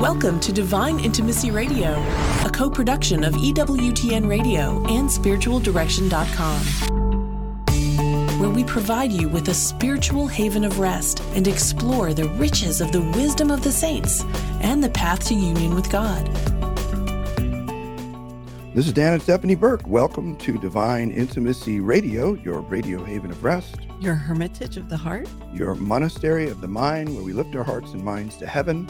Welcome to Divine Intimacy Radio, a co production of EWTN Radio and SpiritualDirection.com, where we provide you with a spiritual haven of rest and explore the riches of the wisdom of the saints and the path to union with God. This is Dan and Stephanie Burke. Welcome to Divine Intimacy Radio, your radio haven of rest, Your hermitage of the heart. your monastery of the mind, where we lift our hearts and minds to heaven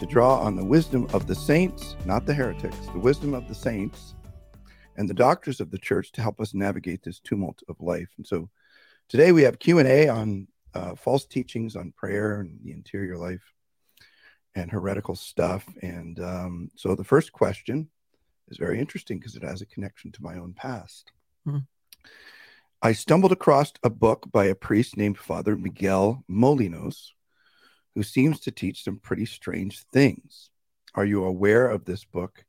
to draw on the wisdom of the saints, not the heretics, the wisdom of the saints and the doctors of the church to help us navigate this tumult of life. And so today we have Q&A on uh, false teachings on prayer and the interior life and heretical stuff. And um, so the first question is very interesting because it has a connection to my own past. Hmm. I stumbled across a book by a priest named Father Miguel Molinos, who seems to teach some pretty strange things. Are you aware of this book?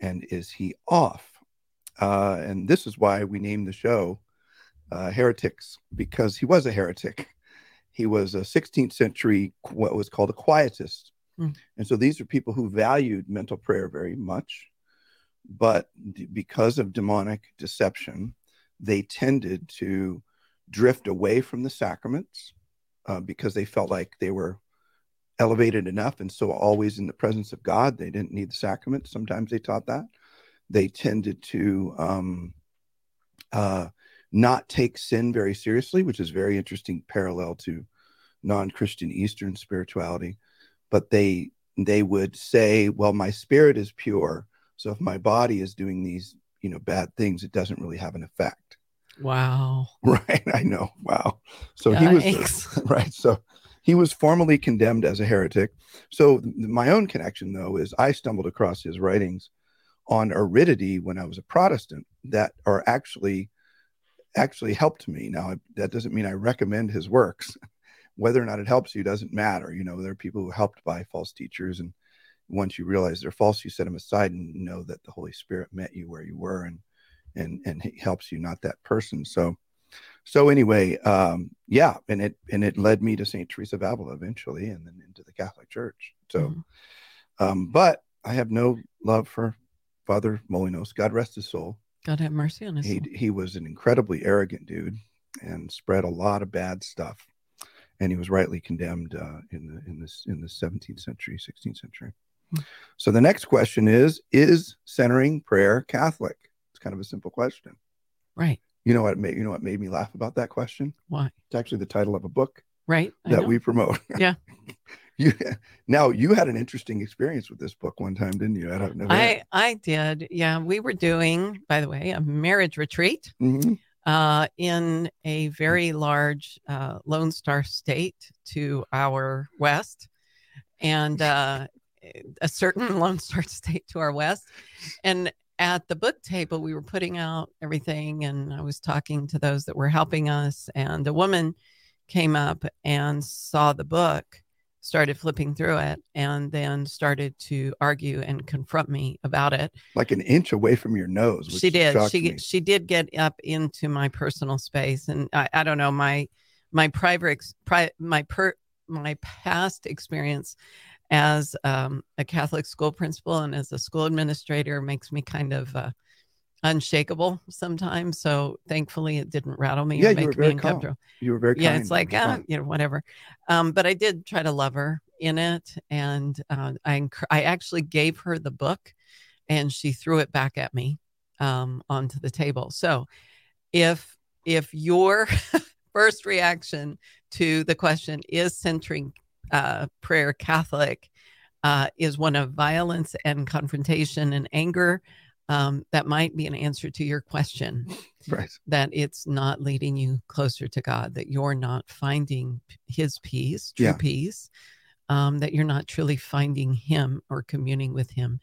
And is he off? Uh, and this is why we named the show uh, Heretics, because he was a heretic. He was a 16th century, what was called a quietist. Hmm. And so these are people who valued mental prayer very much. But because of demonic deception, they tended to drift away from the sacraments uh, because they felt like they were elevated enough and so always in the presence of God. They didn't need the sacrament. Sometimes they taught that. They tended to um, uh, not take sin very seriously, which is very interesting parallel to non-Christian Eastern spirituality. But they they would say, "Well, my spirit is pure, so if my body is doing these, you know, bad things, it doesn't really have an effect." Wow. Right. I know. Wow. So he was right. So he was formally condemned as a heretic. So my own connection, though, is I stumbled across his writings on aridity when I was a Protestant that are actually actually helped me. Now that doesn't mean I recommend his works. Whether or not it helps you doesn't matter. You know, there are people who are helped by false teachers, and once you realize they're false, you set them aside and know that the Holy Spirit met you where you were and and and he helps you, not that person. So so anyway, um, yeah, and it and it led me to Saint Teresa of Avila eventually, and then into the Catholic Church. So, Mhm. um, but I have no love for Father Molinos. God rest his soul. God have mercy on us. He he was an incredibly arrogant dude and spread a lot of bad stuff, and he was rightly condemned uh, in the in this in the 17th century, 16th century. Hmm. So the next question is: Is centering prayer Catholic? Kind of a simple question. Right. You know what made you know what made me laugh about that question? Why? It's actually the title of a book Right. I that know. we promote. Yeah. you now you had an interesting experience with this book one time, didn't you? I don't know. I I did. Yeah, we were doing, by the way, a marriage retreat Mhm. uh, in a very large uh, Lone Star state to our west, and uh, a certain Lone Star state to our west, and at the book table we were putting out everything, and I was talking to those that were helping us, and a woman came up and saw the book started flipping through it and then started to argue and confront me about it like an inch away from your nose. she did she me. she did get up into my personal space and i, I don't know my my private pri, my per my past experience as um, a catholic school principal and as a school administrator makes me kind of uh, unshakable sometimes so thankfully it didn't rattle me Yeah, or you were make me uncomfortable You were very yeah kind. it's like uh, you know whatever. Um but i did try to love her in it and uh, i enc- i actually gave her the book and she threw it back at me um onto the table. So if if your first reaction to the question is centering uh prayer catholic uh is one of violence and confrontation and anger um, that might be an answer to your question right. that it's not leading you closer to God, that you're not finding His peace, true Yeah. peace, um, that you're not truly finding Him or communing with Him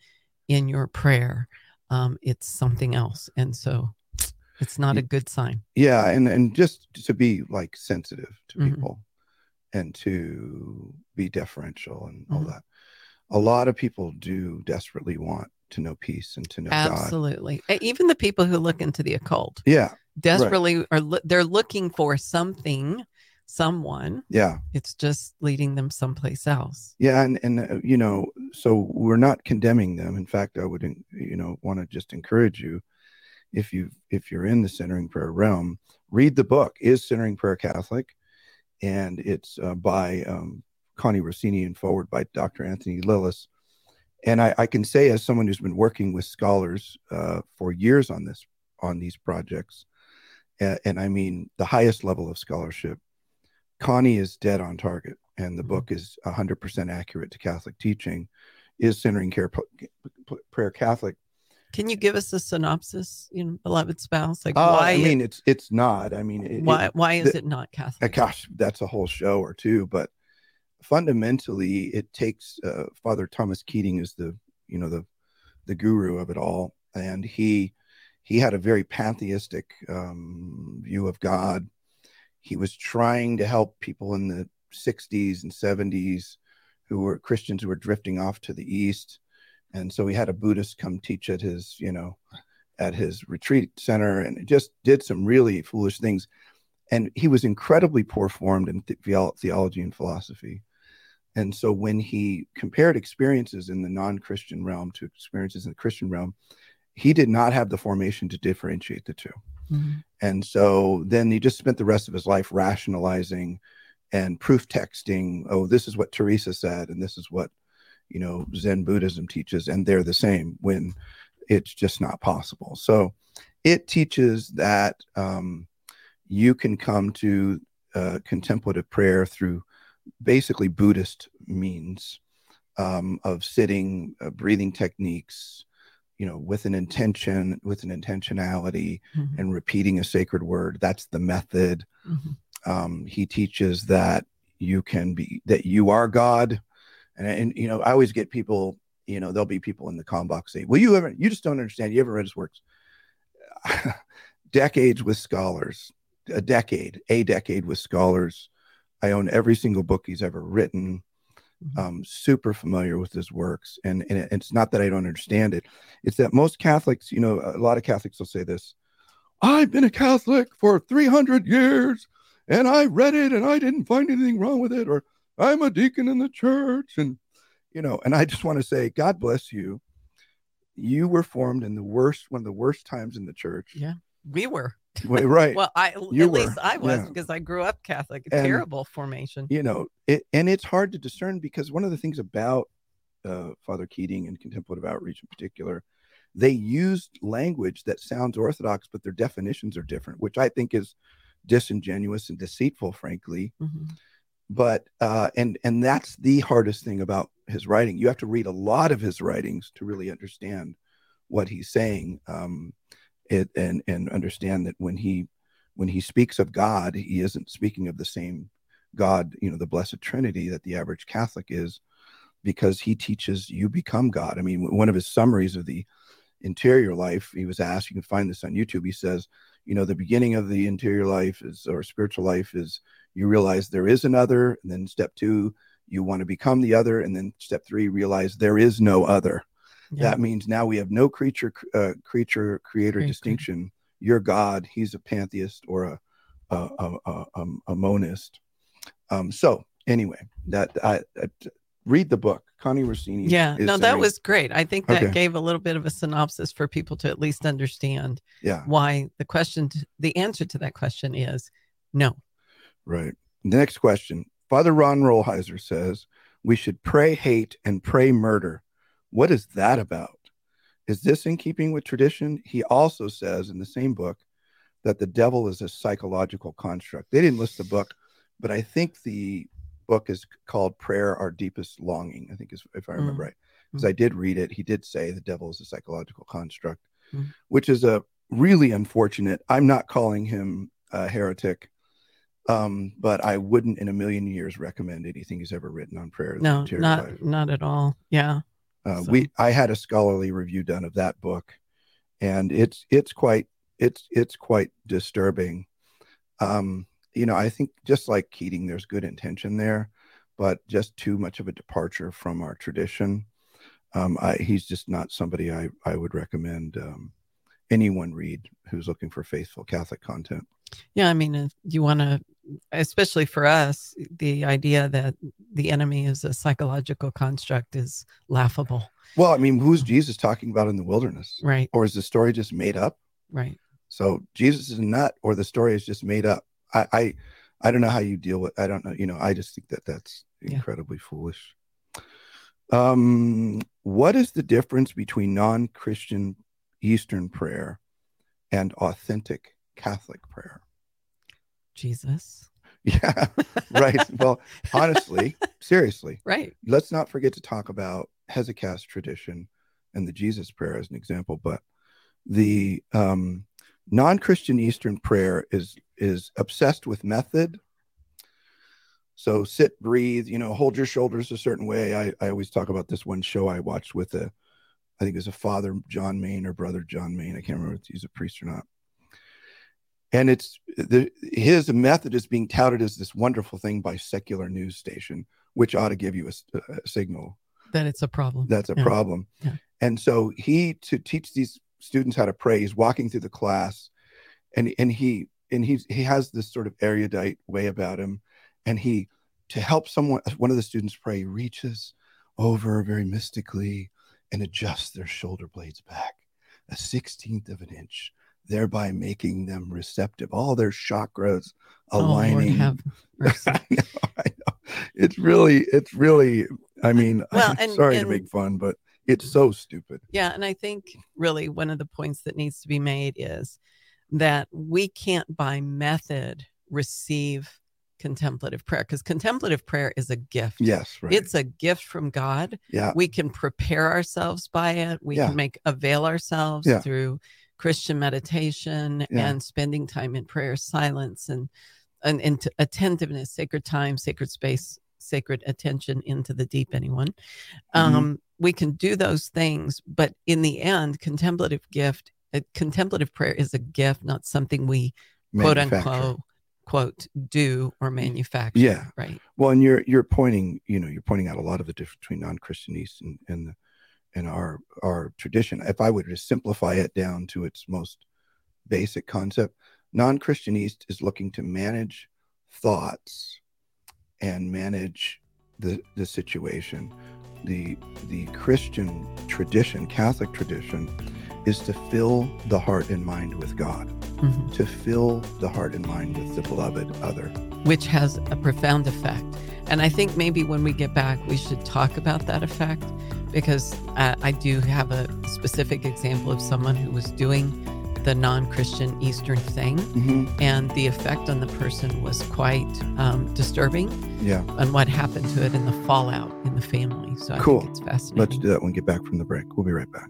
in your prayer. Um, it's something else. And so it's not a good sign. Yeah, and and just to be like sensitive to Mhm. people and to be deferential and all Mhm. that. A lot of people do desperately want to know peace and to know God. Absolutely. E- Even the people who look into the occult Yeah, desperately are, they're looking for something, someone. yeah. It's just leading them someplace else. Yeah, and and uh, you know so we're not condemning them. In fact, I would, you know, want to just encourage you, if you if you're in the centering prayer realm, read the book. Is centering prayer Catholic? And it's uh, by um, Connie Rossini and forward by Dr. Anthony Lilles. And I, I, can say, as someone who's been working with scholars uh, for years on this on these projects, and, and I mean the highest level of scholarship, Connie is dead on target and the mm-hmm. book is 100% accurate to Catholic teaching, is centering care prayer Catholic. Can you give us a synopsis, you know, beloved spouse? Like uh, why? I mean, it, it's it's not. I mean, it, why why is the, it not Catholic? Gosh, that's a whole show or two. But fundamentally, it takes uh, Father Thomas Keating is the you know the the guru of it all, and he he had a very pantheistic um, view of God. He was trying to help people in the 60s and 70s who were Christians who were drifting off to the east. And so he had a Buddhist come teach at his, you know, at his retreat center and just did some really foolish things. And he was incredibly poor formed in th- theology and philosophy. And so when he compared experiences in the non Christian realm to experiences in the Christian realm, he did not have the formation to differentiate the 2 mm-hmm. And so then he just spent the rest of his life rationalizing and proof texting oh this is what teresa said and this is what you know zen buddhism teaches and they're the same when it's just not possible. So it teaches that um, you can come to uh, contemplative prayer through basically buddhist means um, of sitting uh, breathing techniques you know with an intention with an intentionality mm-hmm. and repeating a sacred word. That's the method. Mm-hmm. Um, he teaches that you can be that you are God, and, and you know I always get people. You know, there'll be people in the com box say, "Well, you ever? You just don't understand. You ever read his works?" Decades with scholars, a decade, a decade with scholars. I own every single book he's ever written. Mm-hmm. Um, super familiar with his works, and, and it's not that I don't understand it. It's that most Catholics, you know, a lot of Catholics will say this: "I've been a Catholic for 300 years and I read it and I didn't find anything wrong with it, or I'm a deacon in the church. And, you know, and I just want to say, God bless you. You were formed in the worst, one of the worst times in the church. Yeah, we were. right. well, I you at were. least I was yeah. because I grew up Catholic. And, terrible formation. You know, it and it's hard to discern because one of the things about uh, Father Keating and contemplative outreach in particular, they used language that sounds orthodox, but their definitions are different, which I think is disingenuous and deceitful, frankly. Mm-hmm. But uh, and and that's the hardest thing about his writing. You have to read a lot of his writings to really understand what he's saying, um, it, and and understand that when he when he speaks of God, he isn't speaking of the same God, you know, the Blessed Trinity that the average Catholic is, because he teaches you become God. I mean, one of his summaries of the interior life, he was asked, you can find this on YouTube. He says, you know the beginning of the interior life is or spiritual life is you realize there is another and then step two you want to become the other and then step three realize there is no other yeah. that means now we have no creature uh, creature creator Great. distinction you're god he's a pantheist or a a, a, a, a monist um, so anyway that I, I read the book. Connie Rossini. Yeah, no, that was great. I think that okay. gave a little bit of a synopsis for people to at least understand. Yeah. Why the question, the answer to that question is no. Right. The next question. Father Ron Rolheiser says we should pray hate and pray murder. What is that about? Is this in keeping with tradition? He also says in the same book that the devil is a psychological construct. They didn't list the book, but I think the book is called Prayer Our Deepest Longing, I think is if I remember mm. right. Because mm. I did read it. He did say the devil is a psychological construct, mm. which is a really unfortunate. I'm not calling him a heretic. Um, but I wouldn't in a million years recommend anything he's ever written on prayer. No, not not at all. Yeah. Uh, so. We I had a scholarly review done of that book, and it's it's quite it's it's quite disturbing. Um, you know, I think just like Keating, there's good intention there, but just too much of a departure from our tradition. Um, I, he's just not somebody I, I would recommend um, anyone read who's looking for faithful Catholic content. Yeah, I mean, if you want to, especially for us, the idea that the enemy is a psychological construct is laughable. Well, I mean, who's Jesus talking about in the wilderness? Right, Or is the story just made up? right. So Jesus is a nut, or the story is just made up. I, I, I don't know how you deal with. I don't know. You know, I just think that that's Yeah. incredibly foolish. Um, what is the difference between non-Christian Eastern prayer and authentic Catholic prayer? Jesus. Yeah, right. well, honestly, seriously, Right. let's not forget to talk about Hesychast tradition and the Jesus prayer as an example. But the um, non-Christian Eastern prayer is is obsessed with method. So sit, breathe, you know, hold your shoulders a certain way. I, I always talk about this one show I watched with a, I think it was a father John Main or brother John Main. I can't remember if he's a priest or not. And it's the his method is being touted as this wonderful thing by secular news station, which ought to give you a signal That it's a problem. that's a Yeah. problem. Yeah. And so he to teach these students how to pray, he's walking through the class and and he and he's he has this sort of erudite way about him. And he to help someone one of the students pray, he reaches over very mystically and adjust their shoulder blades back a sixteenth of an inch, thereby making them receptive, all their chakras Oh, aligning. have mercy. I know, I know. It's really, it's really, I mean, Well, I'm and- sorry to make fun, but it's so stupid. Yeah, and I think really one of the points that needs to be made is that we can't by method receive contemplative prayer because contemplative prayer is a gift. Yes, right. It's a gift from God. yeah, We can prepare ourselves by it. We Yeah. can make avail ourselves Yeah. through Christian meditation Yeah. and spending time in prayer, silence, and and, and t- attentiveness, sacred time, sacred space, sacred attention into the deep. Anyone, Mhm. um, we can do those things, but in the end, contemplative gift, uh, contemplative prayer is a gift, not something we quote unquote quote do or manufacture. Yeah. right. Well, and you're you're pointing, you know, you're pointing out a lot of the difference between non-Christian East and and the, and our our tradition. If I would just simplify it down to its most basic concept, non-Christian East is looking to manage thoughts and manage the the situation. The the Christian tradition, Catholic tradition, is to fill the heart and mind with God, Mhm. to fill the heart and mind with the beloved other. which has a profound effect. And I think maybe when we get back, we should talk about that effect because uh, I do have a specific example of someone who was doing the non Christian Eastern thing, Mhm. and the effect on the person was quite um, disturbing, Yeah. and what happened to it and the fallout in the family. So I Cool. think it's fascinating. Let's do that when we get back from the break. We'll be right back.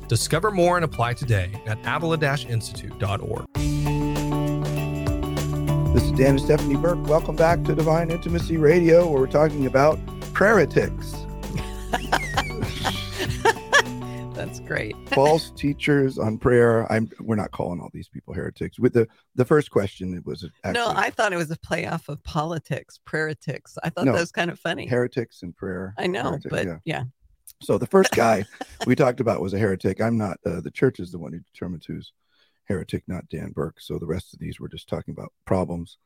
Discover more and apply today at avila-institute.org. This is Dan and Stephanie Burke. Welcome back to Divine Intimacy Radio, where we're talking about preritics, That's great. false teachers on prayer. I'm. We're not calling all these people heretics. With the the first question, it was actually no, I thought it was a play off of politics, prayeritics. I thought No. that was kind of funny. heretics and prayer. I know, Heretic, but yeah. yeah. So the first guy we talked about was a heretic. I'm not. Uh, the church is the one who determines who's heretic, not Dan Burke. So the rest of these were just talking about problems.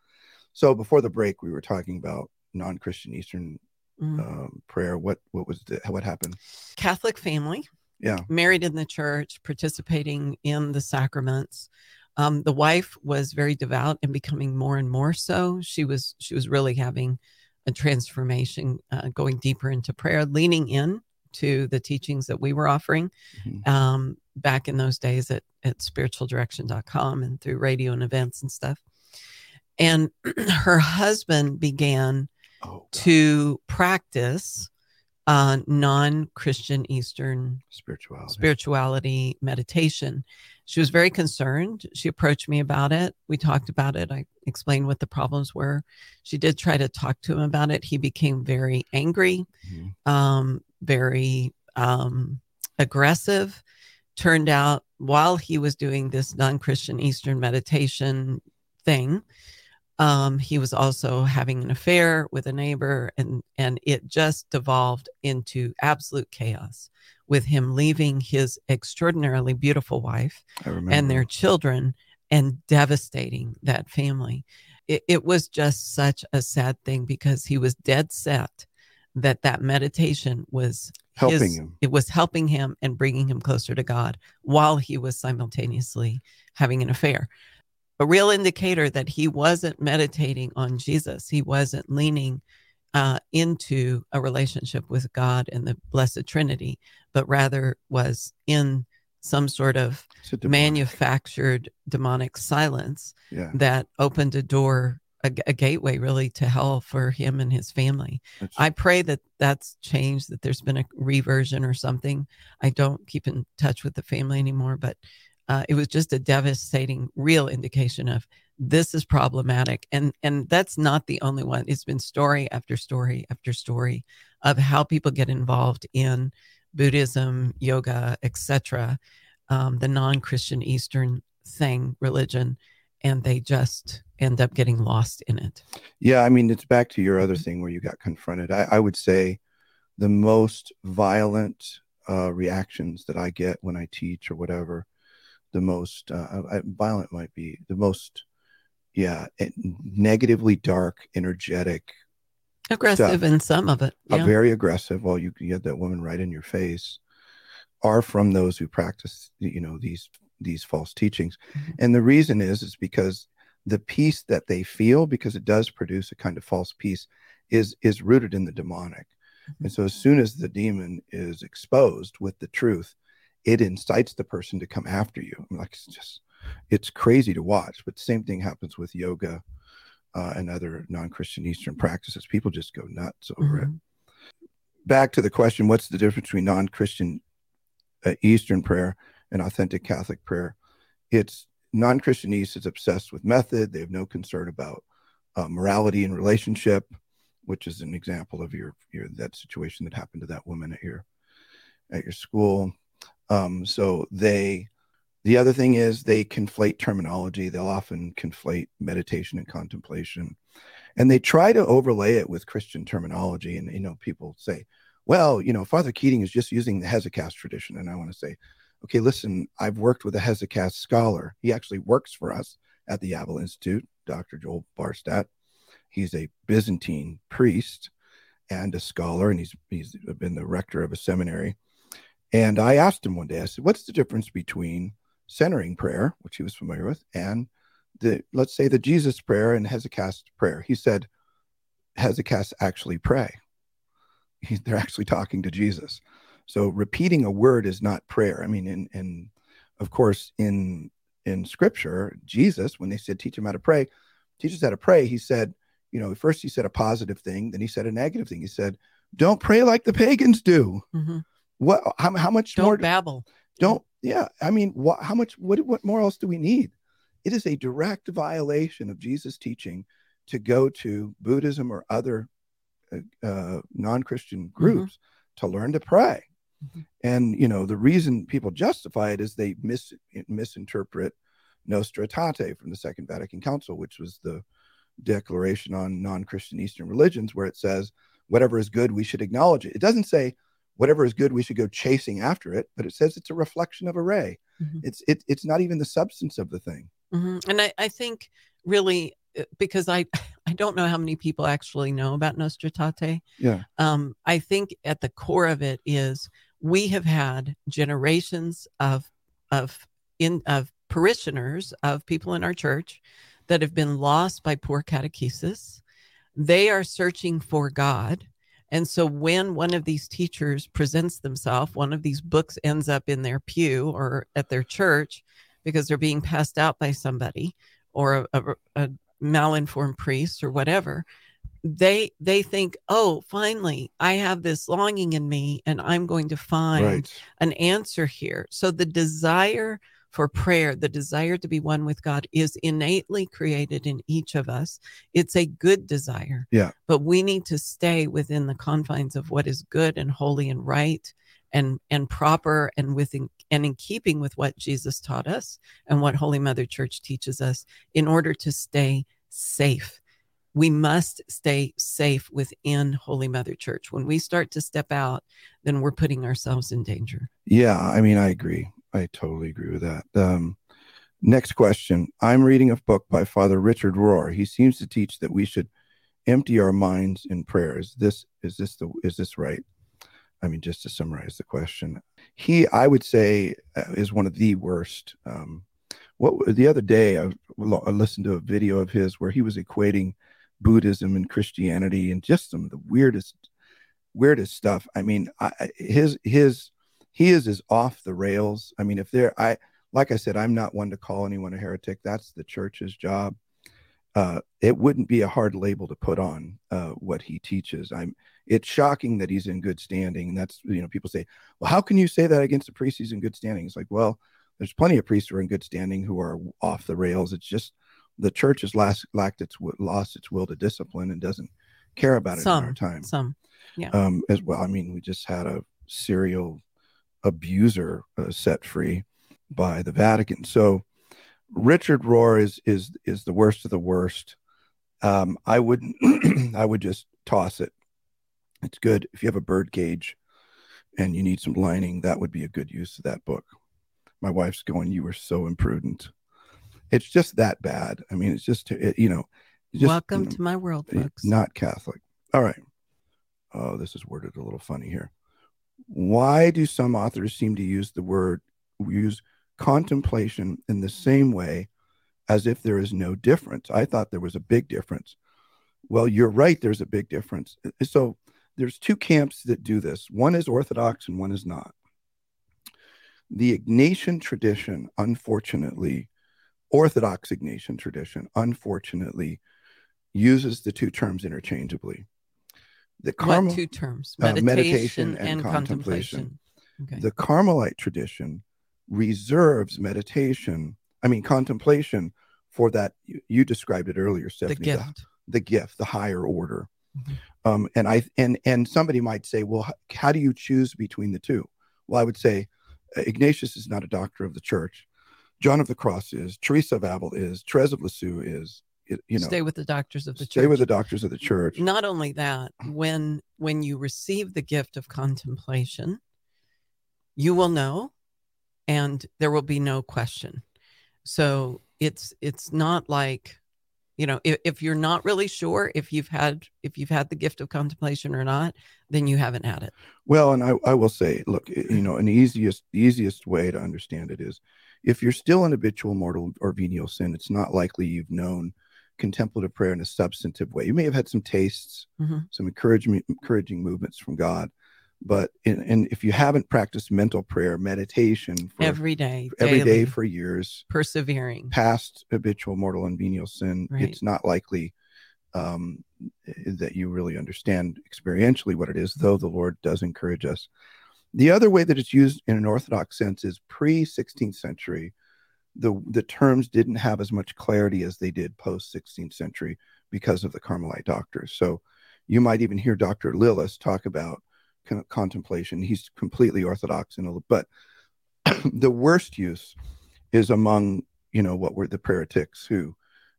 So before the break, we were talking about non-Christian Eastern Mm. um, prayer. What what was the, what happened? Catholic family Yeah. married in the church, participating in the sacraments. Um, the wife was very devout and becoming more and more so. She was she was really having a transformation, uh, going deeper into prayer, leaning in to the teachings that we were offering Mhm. um, back in those days at, at spiritualdirection.com and through radio and events and stuff. And her husband began Oh, to practice uh, non Christian Eastern spirituality. spirituality meditation. She was very concerned. She approached me about it. We talked about it. I explained what the problems were. She did try to talk to him about it. He became very angry, Mhm. um, very um, aggressive. Turned out while he was doing this non Christian Eastern meditation thing, um, he was also having an affair with a neighbor, and and it just devolved into absolute chaos with him leaving his extraordinarily beautiful wife and their children and devastating that family. It, it was just such a sad thing because he was dead set that that meditation was helping his- him. It was helping him and bringing him closer to God while he was simultaneously having an affair. A real indicator that he wasn't meditating on Jesus. He wasn't leaning uh, into a relationship with God and the Blessed Trinity, but rather was in some sort of demonic- manufactured demonic silence Yeah. that opened a door, a, a gateway really to hell for him and his family. I pray that that's changed, that there's been a reversion or something. I don't keep in touch with the family anymore, but uh, it was just a devastating, real indication of this is problematic, and and that's not the only one. It's been story after story after story of how people get involved in Buddhism, yoga, etc., um, the non-Christian Eastern thing, religion, and they just end up getting lost in it. Yeah, I mean, it's back to your other thing where you got confronted. I, I would say the most violent uh, reactions that I get when I teach or whatever, the most uh, I, violent might be the most, yeah, eh, negatively dark, energetic, Aggressive in some of it. uh, Yeah. very aggressive. Well, you, you had that woman right in your face, are from those who practice, you know, these these false teachings. Mhm. And the reason is is because the peace that they feel, because it does produce a kind of false peace, is is rooted in the demonic. And so as soon as the demon is exposed with the truth, it incites the person to come after you. I'm like it's just it's crazy to watch. But same thing happens with yoga uh, and other non-Christian Eastern practices. People just go nuts over it Mhm. back to the question what's the difference between non-christian uh, eastern prayer and authentic catholic prayer it's non-christian east is obsessed with method. They have no concern about uh, morality and relationship which is an example of your your that situation that happened to that woman at your at your school. Um, so they the other thing is they conflate terminology. They'll often conflate meditation and contemplation. And they try to overlay it with christian terminology. And you know people say well you know father keating is just using the hesychast tradition. And i want to say okay listen i've worked with a hesychast scholar he actually works for us at the Avila institute dr joel barstadt he's a byzantine priest and a scholar and he's he's been the rector of a seminary and i asked him one day i said what's the difference between centering prayer which he was familiar with and the let's say the Jesus prayer and Hesychast prayer. He said Hesychasts actually pray. He's, they're actually talking to Jesus. So repeating a word is not prayer. I mean, and and of course in in Scripture, Jesus, when they said teach him how to pray, teach us how to pray. He said, you know, first he said a positive thing, then he said a negative thing. He said, "Don't pray like the pagans do." Mhm. What? How, how much Don't more? babble. don't yeah i mean what how much what what more else do we need it is a direct violation of jesus teaching to go to buddhism or other uh, uh, non-christian groups to learn to pray Mhm. and you know the reason people justify it is they mis- misinterpret nostra aetate from the second vatican council which was the declaration on non-christian eastern religions where it says whatever is good we should acknowledge it it doesn't say whatever is good we should go chasing after it but it says it's a reflection of a ray Mhm. it's it, it's not even the substance of the thing Mhm. And I, I think really uh, because I I don't know how many people actually know about Nostra Aetate. yeah Um, I think at the core of it is we have had generations of of in of parishioners of people in our church that have been lost by poor catechesis. They are searching for God. And so when one of these teachers presents themselves, one of these books ends up in their pew or at their church because they're being passed out by somebody or a, a, a malinformed priest or whatever they they think oh finally i have this longing in me and i'm going to find right. an answer here. So the desire for prayer the desire to be one with god is innately created in each of us. It's a good desire yeah. but we need to stay within the confines of what is good and holy and right and and proper and within and in keeping with what jesus taught us and what holy mother church teaches us in order to stay safe we must stay safe within Holy Mother Church. When we start to step out, then we're putting ourselves in danger. Yeah, I mean, I agree. I totally agree with that. Um, next question. I'm reading a book by Father Richard Rohr. He seems to teach that we should empty our minds in prayer. Is this is this the is this right? I mean, just to summarize the question, he I would say uh, is one of the worst. Um, what the other day I, I listened to a video of his where he was equating Buddhism and Christianity and just some of the weirdest weirdest stuff. I mean, I, his his he is as off the rails. I mean, if there, I like I said, I'm not one to call anyone a heretic. That's the church's job. Uh, it wouldn't be a hard label to put on uh, what he teaches. I'm. It's shocking that he's in good standing. That's you know, people say, well, how can you say that against a priest who's in good standing? It's like, well, there's plenty of priests who are in good standing who are off the rails. It's just the church has last, lacked its lost its will to discipline and doesn't care about it some, in our time. Some, yeah. Um, as well. I mean, we just had a serial abuser uh, set free by the Vatican. So Richard Rohr is is is the worst of the worst. Um, I wouldn't. I would just toss it. It's good if you have a bird cage and you need some lining. That would be a good use of that book. My wife's going. You were so imprudent it's just that bad. I mean, it's just it, you know. Just, Welcome you know, to my world, eh, folks. Not Catholic. All right. Oh, this is worded a little funny here. Why do some authors seem to use the word use contemplation in the same way as if there is no difference? I thought there was a big difference. Well, you're right. There's a big difference. Eh, eh, so there's two camps that do this. One is Orthodox and one is not. The Ignatian tradition, unfortunately, Orthodox Ignatian tradition, unfortunately, uses the two terms interchangeably. The Carmel, what two terms? Meditation, uh, meditation and, and, contemplation. contemplation. Okay. The Carmelite tradition reserves meditation, I mean contemplation, for that. You, you described it earlier, Stephanie. The gift. The, the gift, the higher order. Mm-hmm. Um, and I and and somebody might say, well, how, how do you choose between the two? Well, I would say Ignatius is not a doctor of the church. John of the Cross is, Teresa of Avila is, Therese of Lisieux is, you know, stay with the doctors of the stay church. Stay with the doctors of the church. Not only that, when when you receive the gift of contemplation, you will know, and there will be no question. So it's it's not like, you know, if, if you're not really sure if you've had if you've had the gift of contemplation or not, then you haven't had it. Well, and I, I will say, look, you know, an easiest the easiest way to understand it is if you're still in habitual mortal or venial sin, it's not likely you've known contemplative prayer in a substantive way. You may have had some tastes, mm-hmm. some encouragement, encouraging movements from God, but in, in, if you haven't practiced mental prayer, meditation for, every day, every daily, day for years, persevering past habitual mortal and venial sin, right. it's not likely um, that you really understand experientially what it is. Though the Lord does encourage us the other way that it's used in an Orthodox sense is pre 16th century. The, the terms didn't have as much clarity as they did post 16th century because of the Carmelite doctors. So you might even hear Dr. Lilles talk about con- contemplation. He's completely Orthodox, and but the worst use is among you know what were the prayeretics who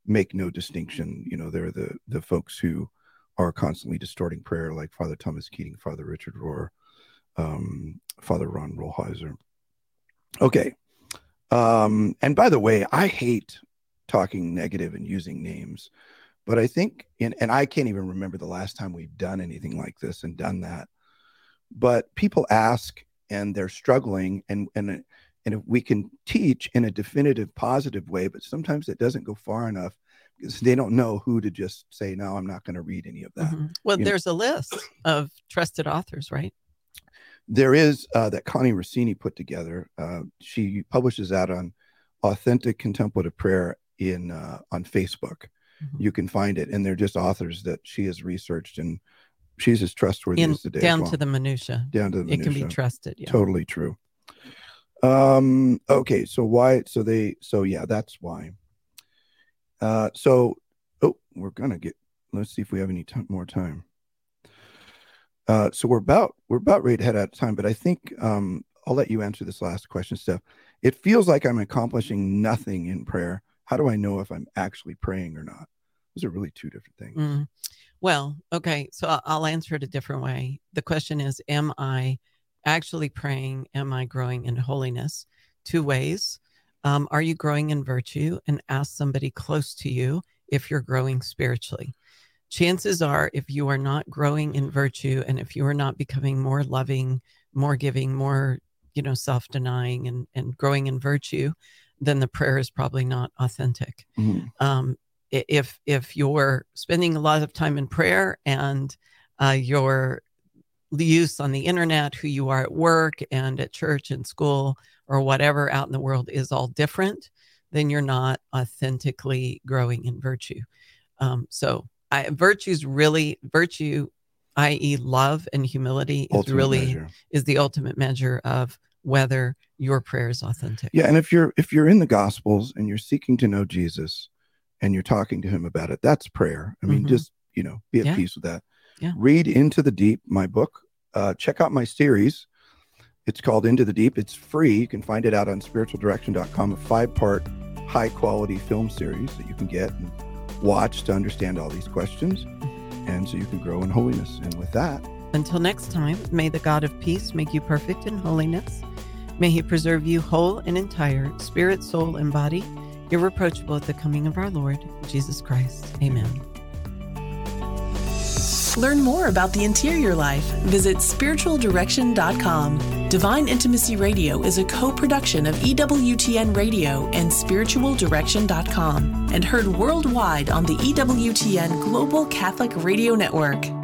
make no distinction. You know, they're the the folks who are constantly distorting prayer, like Father Thomas Keating, Father Richard Rohr, um, Father Ron Rolheiser. Okay. Um, and by the way, I hate talking negative and using names, but I think, in, and I can't even remember the last time we've done anything like this and done that. But people ask, and they're struggling and and and if we can teach in a definitive positive way but sometimes it doesn't go far enough because they don't know who to just say no i'm not going to read any of that Mhm. Well, you know. there's a list of trusted authors, right? There is uh, that connie rossini put together uh, she publishes that on authentic contemplative prayer in uh, on facebook Mhm. you can find it and they're just authors that she has researched and she's as trustworthy In as the day down well. to the minutia. down to the minutiae. It can be trusted. Yeah. totally true um okay so why so they so yeah that's why uh so oh we're gonna get let's see if we have any ti- more time uh so we're about we're about ready to head out of time but i think um i'll let you answer this last question steph it feels like i'm accomplishing nothing in prayer how do i know if i'm actually praying or not those are really two different things Mm. Well, okay. So I'll answer it a different way. The question is Am I actually praying? Am I growing in holiness? Two ways. Um, are you growing in virtue? And ask somebody close to you if you're growing spiritually. Chances are, if you are not growing in virtue and if you are not becoming more loving, more giving, more, you know, self denying and, and growing in virtue, then the prayer is probably not authentic Mhm. um, if if you're spending a lot of time in prayer and uh, your use on the internet, who you are at work and at church and school or whatever out in the world is all different, then you're not authentically growing in virtue. Um, so I, virtue's really virtue, i.e., love and humility, is Ultimate really measure. is the ultimate measure of whether your prayer is authentic. Yeah, and if you're if you're in the Gospels and you're seeking to know Jesus, and you're talking to Him about it, that's prayer. I mean, Mhm. just you know, be at Yeah. peace with that. Yeah. Read Into the Deep, my book. Uh, check out my series. It's called Into the Deep. It's free. You can find it out on spiritualdirection.com. A five part, high quality film series that you can get and watch to understand all these questions, and so you can grow in holiness. And with that, Until next time, may the God of peace make you perfect in holiness. May he preserve you whole and entire, spirit, soul, and body, irreproachable at the coming of our Lord Jesus Christ. Amen. Learn more about the interior life. Visit spiritualdirection.com. Divine Intimacy Radio is a co production of EWTN Radio and spiritualdirection.com and heard worldwide on the EWTN Global Catholic Radio Network.